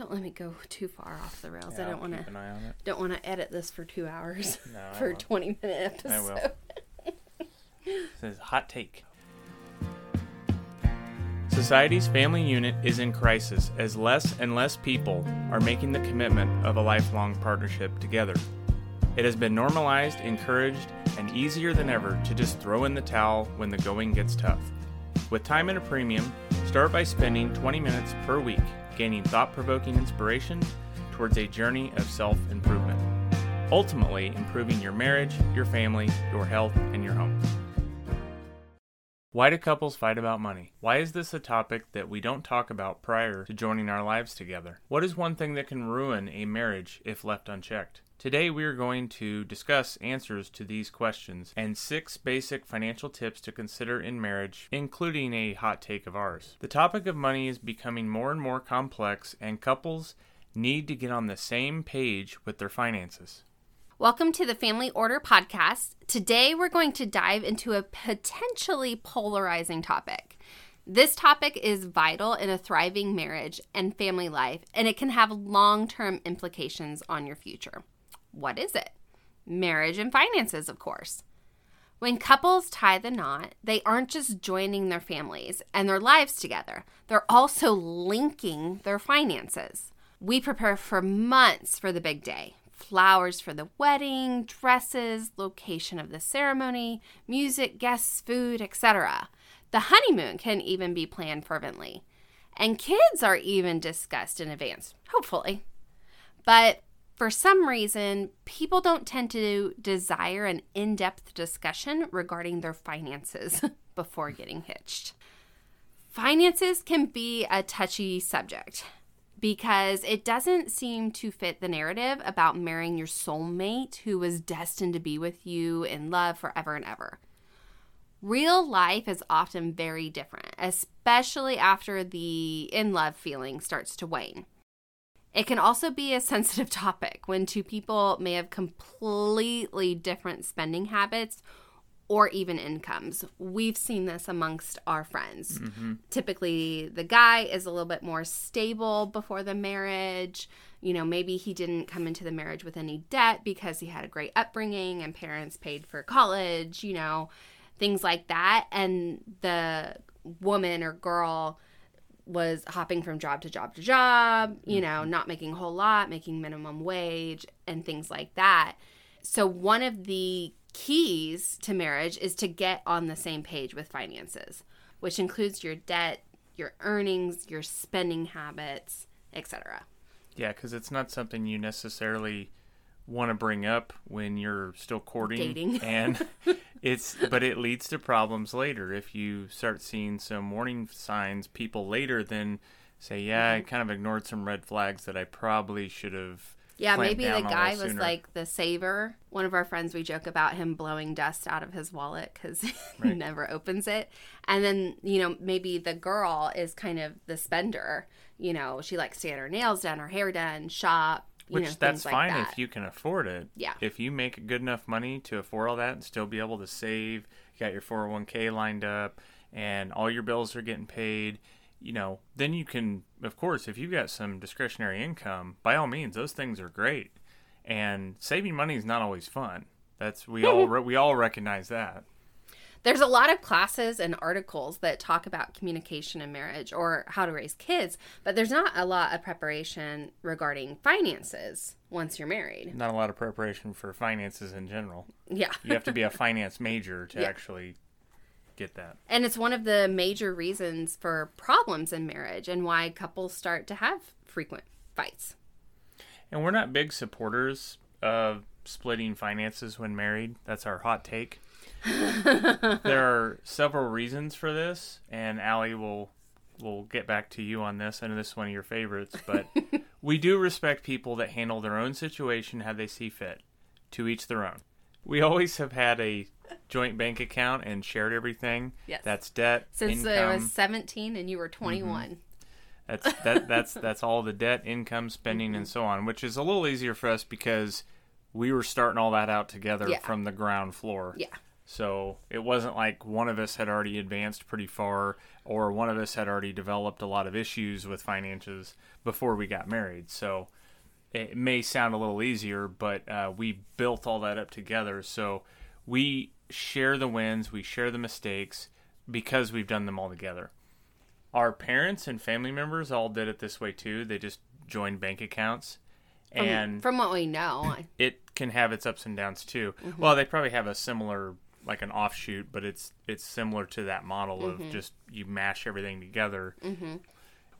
Don't let me go too far off the rails. Yeah, I don't want to. an eye on it. Don't want to edit this for two hours No, for twenty minute I episode. will. It says hot take. Society's family unit is in crisis as less and less people are making the commitment of a lifelong partnership together. It has been normalized, encouraged, and easier than ever to just throw in the towel when the going gets tough. With time at a premium, start by spending 20 minutes per week gaining thought provoking inspiration towards a journey of self improvement, ultimately improving your marriage, your family, your health, and your home. Why do couples fight about money? Why is this a topic that we don't talk about prior to joining our lives together? What is one thing that can ruin a marriage if left unchecked? Today, we are going to discuss answers to these questions and six basic financial tips to consider in marriage, including a hot take of ours. The topic of money is becoming more and more complex, and couples need to get on the same page with their finances. Welcome to the Family Order Podcast. Today, we're going to dive into a potentially polarizing topic. This topic is vital in a thriving marriage and family life, and it can have long term implications on your future. What is it? Marriage and finances, of course. When couples tie the knot, they aren't just joining their families and their lives together, they're also linking their finances. We prepare for months for the big day flowers for the wedding, dresses, location of the ceremony, music, guests, food, etc. The honeymoon can even be planned fervently. And kids are even discussed in advance, hopefully. But for some reason, people don't tend to desire an in depth discussion regarding their finances before getting hitched. Finances can be a touchy subject because it doesn't seem to fit the narrative about marrying your soulmate who was destined to be with you in love forever and ever. Real life is often very different, especially after the in love feeling starts to wane. It can also be a sensitive topic when two people may have completely different spending habits or even incomes. We've seen this amongst our friends. Mm-hmm. Typically, the guy is a little bit more stable before the marriage. You know, maybe he didn't come into the marriage with any debt because he had a great upbringing and parents paid for college, you know, things like that. And the woman or girl was hopping from job to job to job, you mm-hmm. know, not making a whole lot, making minimum wage and things like that. So, one of the keys to marriage is to get on the same page with finances, which includes your debt, your earnings, your spending habits, etc. Yeah, because it's not something you necessarily want to bring up when you're still courting, Dating. and it's but it leads to problems later if you start seeing some warning signs. People later then say, "Yeah, I mm-hmm. kind of ignored some red flags that I probably should have." Yeah, maybe the guy was sooner." like the saver. One of our friends, we joke about him blowing dust out of his wallet because he Right. never opens it. And then, you know, maybe the girl is kind of the spender. You know, she likes to get her nails done, her hair done, shop. Which know, that's like fine that. if you can afford it. Yeah. If you make good enough money to afford all that and still be able to save, you got your 401k lined up, and all your bills are getting paid, you know, then you can, of course, if you've got some discretionary income, by all means, those things are great. And saving money is not always fun. That's we all re- we all recognize that. There's a lot of classes and articles that talk about communication in marriage or how to raise kids, but there's not a lot of preparation regarding finances once you're married. Not a lot of preparation for finances in general. Yeah. You have to be a finance major to Yeah. actually get that. And it's one of the major reasons for problems in marriage and why couples start to have frequent fights. And we're not big supporters of splitting finances when married. That's our hot take. there are several reasons for this, and Allie will will get back to you on this. I know this is one of your favorites, but we do respect people that handle their own situation how they see fit. To each their own. We always have had a joint bank account and shared everything. Yes. That's debt, Since income. I was 17 and you were 21. Mm-hmm. That's that that's that's all the debt, income, spending, and mm-hmm. so on, which is a little easier for us because we were starting all that out together Yeah. from the ground floor. Yeah. So it wasn't like one of us had already advanced pretty far or one of us had already developed a lot of issues with finances before we got married. So it may sound a little easier, but uh, we built all that up together. So we share the wins, we share the mistakes because we've done them all together. Our parents and family members all did it this way too. They just joined bank accounts. From, and from what we know, it can have its ups and downs too. Mm-hmm. Well, they probably have a similar like an offshoot, but it's it's similar to that model Mm-hmm. of just you mash everything together.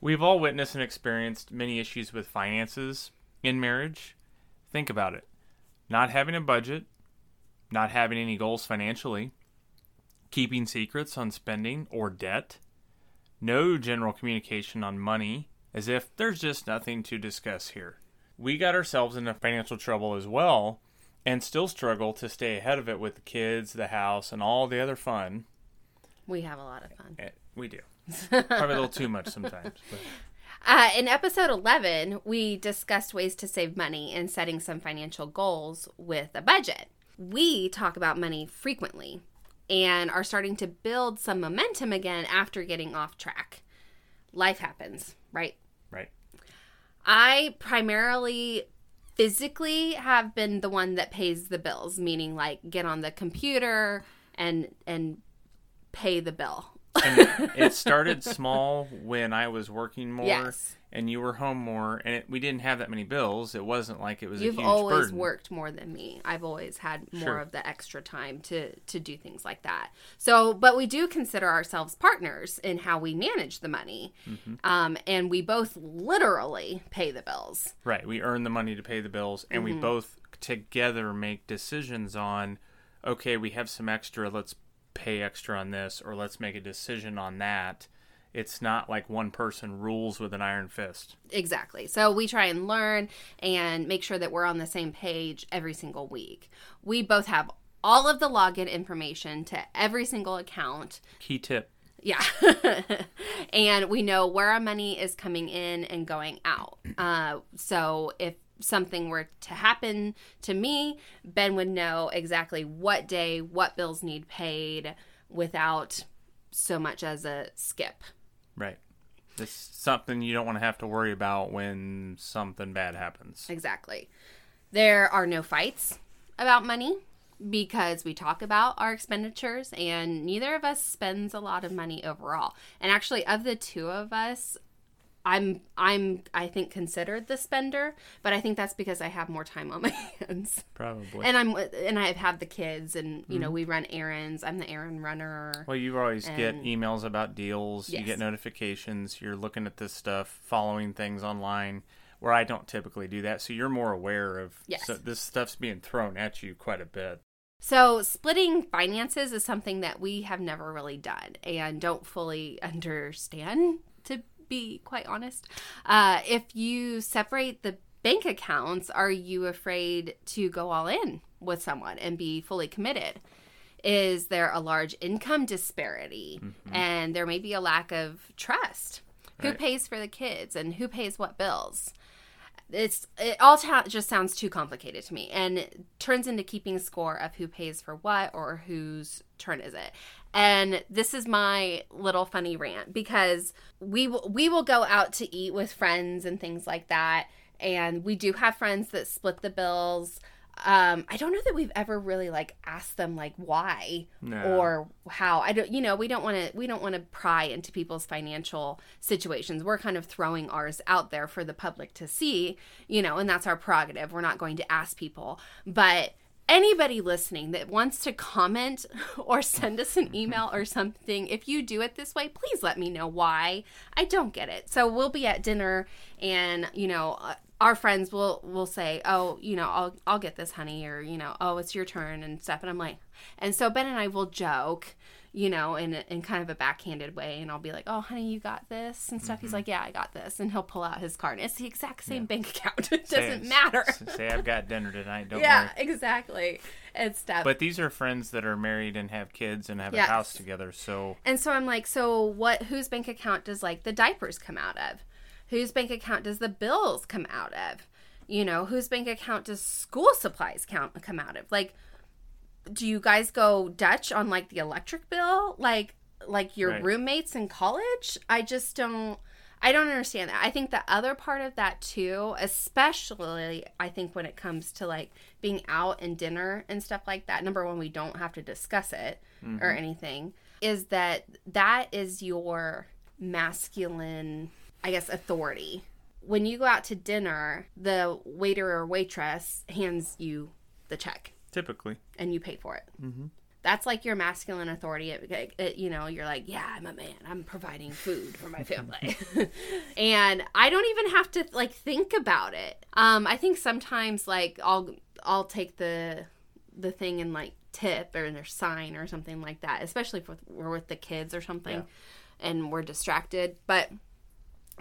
We've all witnessed and experienced many issues with finances in marriage. Think about it. Not having a budget, not having any goals financially, keeping secrets on spending or debt, no general communication on money, as if there's just nothing to discuss here. We got ourselves into financial trouble as well and still struggle to stay ahead of it with the kids, the house, and all the other fun. we have a lot of fun. Eh, We do. Probably a little too much sometimes. Uh, in episode 11, we discussed ways to save money and setting some financial goals with a budget. We talk about money frequently and are starting to build some momentum again after getting off track. Life happens, right? right. I primarily physically have been the one that pays the bills, meaning like get on the computer and and pay the bill. And it started small when I was working more Yes. and you were home more and it, we didn't have that many bills. It wasn't like it was You've a huge always burden. worked more than me. I've always had more Sure. of the extra time to to do things like that. So, but we do consider ourselves partners in how we manage the money, Mm-hmm. um, and we both literally pay the bills. Right. We earn the money to pay the bills, and Mm-hmm. we both together make decisions on, okay, we have some extra, let's pay extra on this, or let's make a decision on that. It's not like one person rules with an iron fist. Exactly. So we try and learn and make sure that we're on the same page every single week. We both have all of the login information to every single account. Key tip. Yeah. and we know where our money is coming in and going out. Uh, so if something were to happen to me, Ben would know exactly what day, what bills need paid without so much as a skip. Right. It's something you don't want to have to worry about when something bad happens. Exactly. There are no fights about money because we talk about our expenditures and neither of us spends a lot of money overall. And actually of the two of us, I'm I'm I think considered the spender, but I think that's because I have more time on my hands. Probably. And I'm and I've had the kids and you know, mm-hmm. we run errands. I'm the errand runner. well, you always get emails about deals. You get notifications. You're looking at this stuff, following things online, where I don't typically do that. So you're more aware of Yes. so this stuff's being thrown at you quite a bit. So, splitting finances is something that we have never really done and don't fully understand, be quite honest. Uh, if you separate the bank accounts, are you afraid to go all in with someone and be fully committed? Is there a large income disparity and there may be a lack of trust? Who Right. pays for the kids and who pays what bills? It's it all ta- just sounds too complicated to me. And turns into keeping score of who pays for what or whose turn is it. And this is my little funny rant because we will we will go out to eat with friends and things like that. And we do have friends that split the bills um i don't know that we've ever really like asked them like why No. or how. I don't you know we don't want to we don't want to pry into people's financial situations. We're kind of throwing ours out there for the public to see you know and that's our prerogative. We're not going to ask people. But anybody listening that wants to comment or send us an email or something if you do it this way please let me know why. I don't get it. So we'll be at dinner and you know uh, our friends will will say oh you know i'll i'll get this honey or you know oh it's your turn and stuff and i'm like and so ben and i will joke you know in in kind of a backhanded way and i'll be like oh honey you got this and stuff he's mm-hmm. like yeah i got this and he'll pull out his card and it's the exact same bank account it doesn't matter Say I've got dinner tonight. Don't yeah worry. exactly and stuff But these are friends that are married and have kids and have Yes. a house together. So And so I'm like, so what? Whose bank account does like the diapers come out of? Whose bank account does the bills come out of? You know, whose bank account does school supplies count come out of? Like, do you guys go Dutch on like the electric bill? Like like your Right. roommates in college? I just don't I don't understand that. I think the other part of that too, especially I think when it comes to like being out and dinner and stuff like that. Number one, we don't have to discuss it or mm-hmm. anything. Is that that is your masculine, I guess, authority. When you go out to dinner, the waiter or waitress hands you the check Typically. and you pay for it. Mm-hmm. That's like your masculine authority. It, it- it- you know, you're like, yeah, I'm a man. I'm providing food for my family, and I don't even have to like think about it. Um, I think sometimes like I'll I'll take the the thing and like tip or their sign or something like that, especially if we're with the kids or something, and we're distracted. But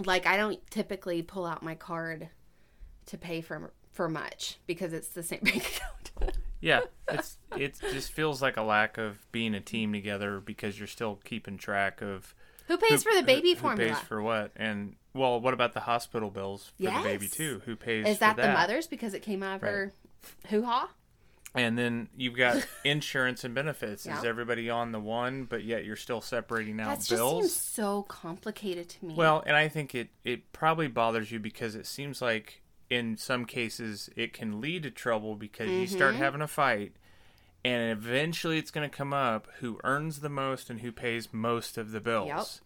like, I don't typically pull out my card to pay for for much because it's the same bank account. Yeah, it's it just feels like a lack of being a team together because you're still keeping track of Who pays for the uh, baby who formula? Who pays for what, and well, what about the hospital bills for the baby too? Who pays? Is for that, the mother's because it came out of Right. her hoo ha? And then you've got insurance and benefits. Is everybody on the one, but yet you're still separating out bills? That just seems so complicated to me. Well, and I think it it probably bothers you because it seems like in some cases it can lead to trouble because you start Mm-hmm. having a fight and eventually it's going to come up who earns the most and who pays most of the bills.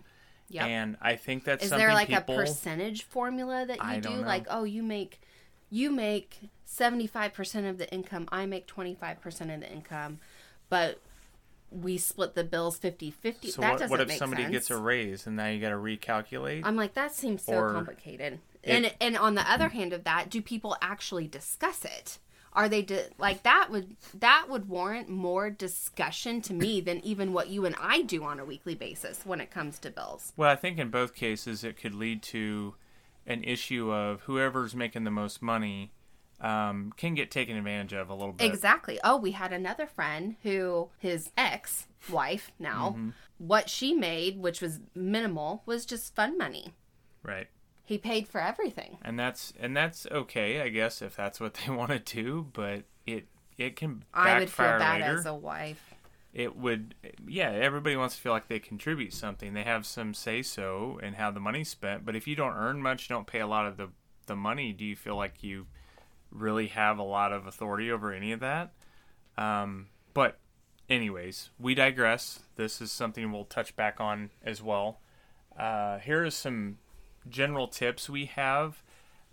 yep. And I think that's Is something there like people a percentage formula that you do? know. Like, oh, you make you make seventy five percent of the income. I make twenty five percent of the income, but we split the bills 50-50. So that what, doesn't what if somebody sense. gets a raise and now you got to recalculate? I'm like, that seems so Or complicated. it- and and on the other hand of that, do people actually discuss it? Are they di- like that would that would warrant more discussion to me than even what you and I do on a weekly basis when it comes to bills. Well, I think in both cases it could lead to an issue of whoever's making the most money um, can get taken advantage of a little bit. Exactly. Oh, we had another friend who his ex wife now, Mm-hmm. what she made, which was minimal, was just fun money. Right. He paid for everything. And that's and that's okay, I guess, if that's what they want to do. But it it can I would feel bad later. as a wife. it would, yeah. Everybody wants to feel like they contribute something. They have some say so in how the money's spent. But if you don't earn much, don't pay a lot of the the money. Do you feel like you really have a lot of authority over any of that? Um, but anyways, we digress. This is something we'll touch back on as well. Uh, here are some general tips we have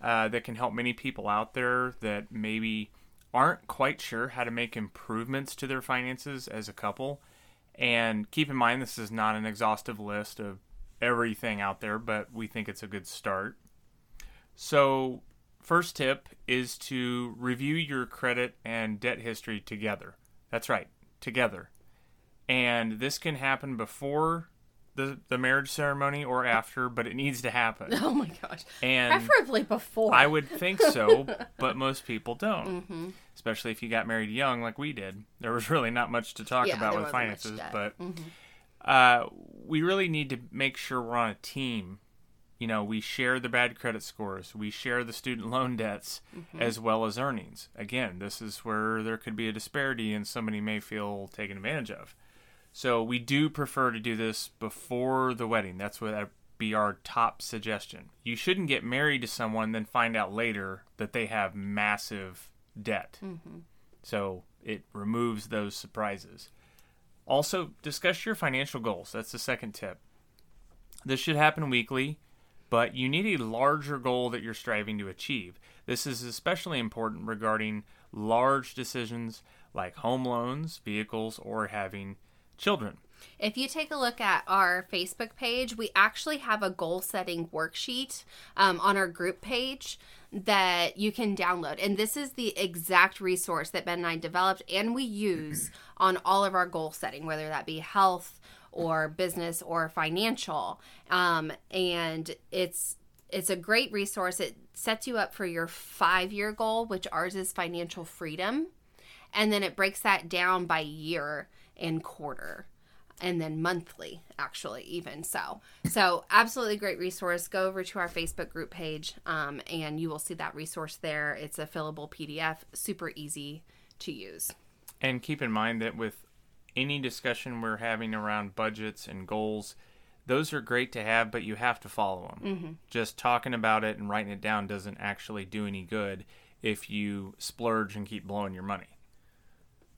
uh, that can help many people out there that maybe aren't quite sure how to make improvements to their finances as a couple. And keep in mind, this is not an exhaustive list of everything out there, but we think it's a good start. So, first tip is to review your credit and debt history together. That's right, together. And this can happen before the, the marriage ceremony or after, but it needs to happen. Oh my gosh. And Preferably before. I would think so, but most people don't. Especially if you got married young like we did. There was really not much to talk Yeah, about with finances, but uh, we really need to make sure we're on a team. You know, we share the bad credit scores, we share the student loan debts mm-hmm. as well as earnings. Again, this is where there could be a disparity and somebody may feel taken advantage of. So we do prefer to do this before the wedding. That's what that be our top suggestion. You shouldn't get married to someone then find out later that they have massive debt. Mm-hmm. So it removes those surprises. Also, discuss your financial goals. That's the second tip. This should happen weekly, but you need a larger goal that you're striving to achieve. This is especially important regarding large decisions like home loans, vehicles, or having children. If you take a look at our Facebook page, we actually have a goal setting worksheet um, on our group page that you can download. And this is the exact resource that Ben and I developed and we use on all of our goal setting, whether that be health or business or financial. Um, and it's it's a great resource. It sets you up for your five year goal, which ours is financial freedom. And then it breaks that down by year and quarter and then monthly actually even so so absolutely great resource go over to our facebook group page um, and you will see that resource there it's a fillable pdf super easy to use And keep in mind that with any discussion we're having around budgets and goals, those are great to have, but you have to follow them. Mm-hmm. Just talking about it and writing it down doesn't actually do any good if you splurge and keep blowing your money.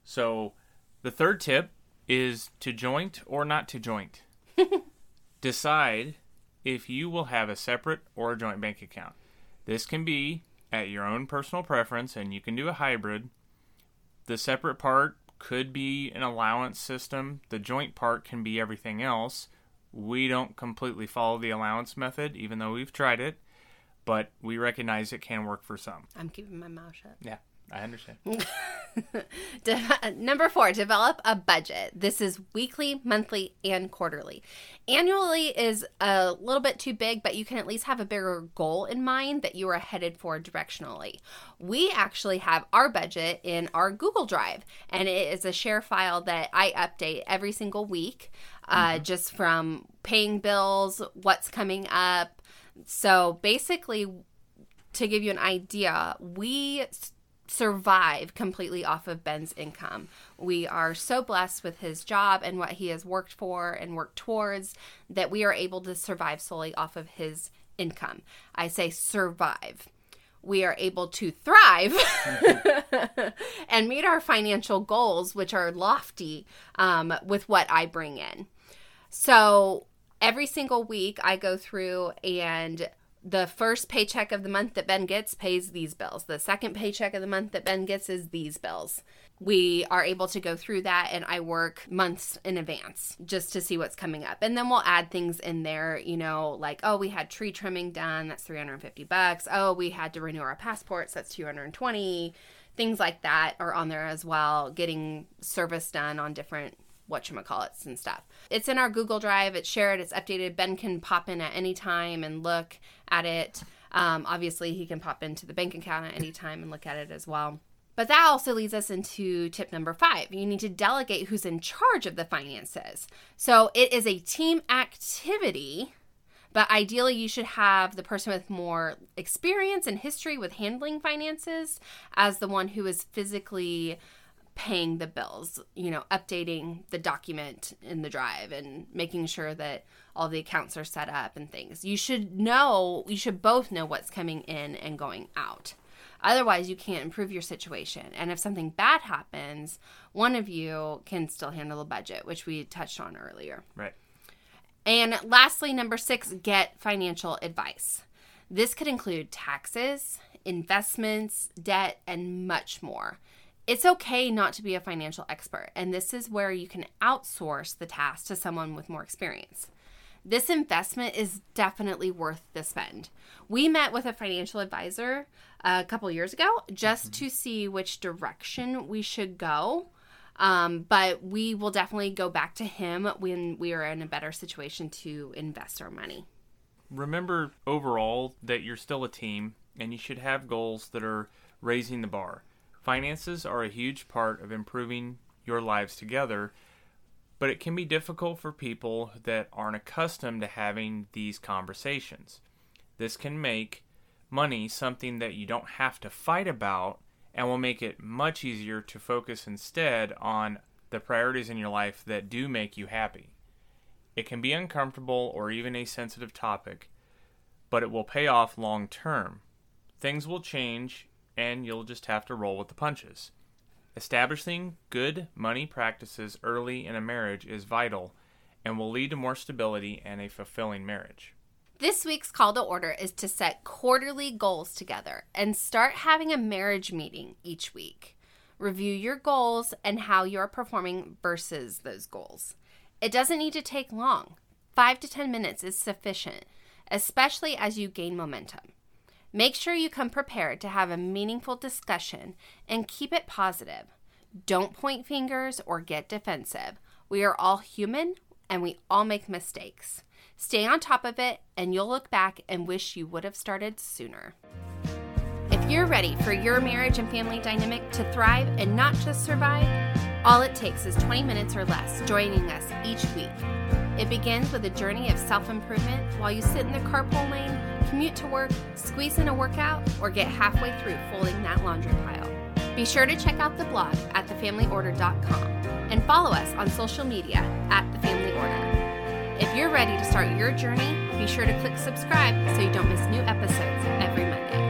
So, the third tip is to joint or not to joint. Decide if you will have a separate or a joint bank account. This can be at your own personal preference, and you can do a hybrid. The separate part could be an allowance system, the joint part can be everything else. We don't completely follow the allowance method, even though we've tried it, but we recognize it can work for some. I'm keeping my mouth shut. Yeah, I understand. De- number four, develop a budget. This is weekly, monthly, and quarterly. Annually is a little bit too big, but you can at least have a bigger goal in mind that you are headed for directionally. We actually have our budget in our Google Drive, and it is a share file that I update every single week, uh, just from paying bills, what's coming up. So basically, to give you an idea, we survive completely off of Ben's income. We are so blessed with his job and what he has worked for and worked towards that we are able to survive solely off of his income. I say survive. We are able to thrive and meet our financial goals, which are lofty, um, with what I bring in. So every single week I go through and the first paycheck of the month that Ben gets pays these bills. The second paycheck of the month that Ben gets is these bills. We are able to go through that and I work months in advance just to see what's coming up. And then we'll add things in there, you know, like, oh, we had tree trimming done, that's 350 bucks. Oh, we had to renew our passports, that's 220. Things like that are on there as well, getting service done on different whatchamacallits and stuff. It's in our Google Drive, it's shared, it's updated. Ben can pop in at any time and look at it. Um, obviously, he can pop into the bank account at any time and look at it as well. But that also leads us into tip number five. You need to delegate who's in charge of the finances. So it is a team activity, but ideally you should have the person with more experience and history with handling finances as the one who is physically paying the bills, you know, updating the document in the drive and making sure that all the accounts are set up and things. You should know, you should both know what's coming in and going out. Otherwise, you can't improve your situation. And if something bad happens, one of you can still handle the budget, which we touched on earlier. Right. And lastly, number six, get financial advice. This could include taxes, investments, debt, and much more. It's okay not to be a financial expert, and this is where you can outsource the task to someone with more experience. This investment is definitely worth the spend. We met with a financial advisor a couple years ago just to see which direction we should go. Um, but we will definitely go back to him when we are in a better situation to invest our money. Remember overall that you're still a team and you should have goals that are raising the bar. Finances are a huge part of improving your lives together, but it can be difficult for people that aren't accustomed to having these conversations. This can make money something that you don't have to fight about and will make it much easier to focus instead on the priorities in your life that do make you happy. It can be uncomfortable or even a sensitive topic, but it will pay off long term. Things will change and you'll just have to roll with the punches. Establishing good money practices early in a marriage is vital and will lead to more stability and a fulfilling marriage. This week's call to order is to set quarterly goals together and start having a marriage meeting each week. Review your goals and how you're performing versus those goals. It doesn't need to take long. Five to 10 minutes is sufficient, especially as you gain momentum. Make sure you come prepared to have a meaningful discussion and keep it positive. Don't point fingers or get defensive. We are all human and we all make mistakes. Stay on top of it, and you'll look back and wish you would have started sooner. If you're ready for your marriage and family dynamic to thrive and not just survive, all it takes is 20 minutes or less joining us each week. It begins with a journey of self improvement while you sit in the carpool lane, commute to work, squeeze in a workout, or get halfway through folding that laundry pile. Be sure to check out the blog at thefamilyorder.com and follow us on social media at The Family Order. If you're ready to start your journey, be sure to click subscribe so you don't miss new episodes every Monday.